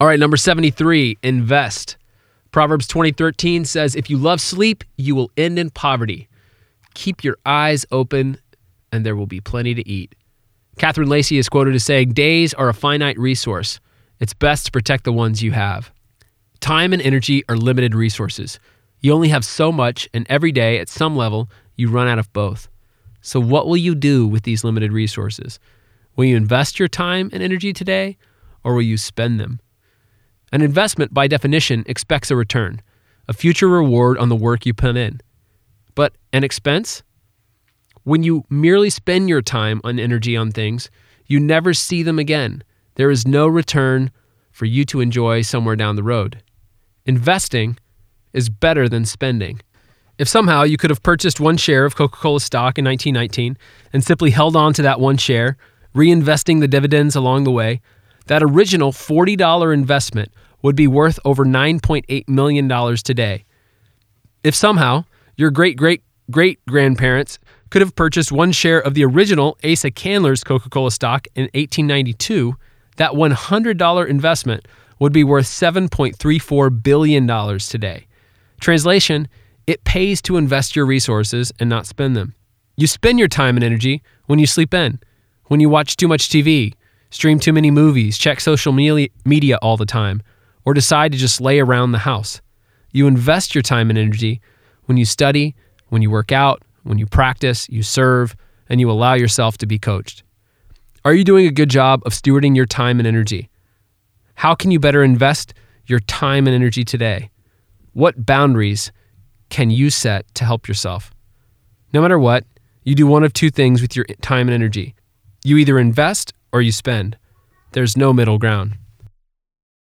All right, number 73, invest. Proverbs 20:13 says, "If you love sleep, you will end in poverty. Keep your eyes open and there will be plenty to eat." Catherine Lacey is quoted as saying, "Days are a finite resource. It's best to protect the ones you have." Time and energy are limited resources. You only have so much, and every day at some level, you run out of both. So, what will you do with these limited resources? Will you invest your time and energy today, or will you spend them? An investment, by definition, expects a return, a future reward on the work you put in. But an expense? When you merely spend your time and energy on things, you never see them again. There is no return for you to enjoy somewhere down the road. Investing is better than spending. If somehow you could have purchased one share of Coca Cola stock in 1919 and simply held on to that one share, reinvesting the dividends along the way, that original $40 investment would be worth over $9.8 million today. If somehow your great great great grandparents could have purchased one share of the original Asa Candler's Coca Cola stock in 1892, that $100 investment would be worth $7.34 billion today. Translation It pays to invest your resources and not spend them. You spend your time and energy when you sleep in, when you watch too much TV, stream too many movies, check social media all the time, or decide to just lay around the house. You invest your time and energy when you study, when you work out, when you practice, you serve, and you allow yourself to be coached. Are you doing a good job of stewarding your time and energy? How can you better invest your time and energy today? What boundaries can you set to help yourself? No matter what, you do one of two things with your time and energy. You either invest or you spend. There's no middle ground.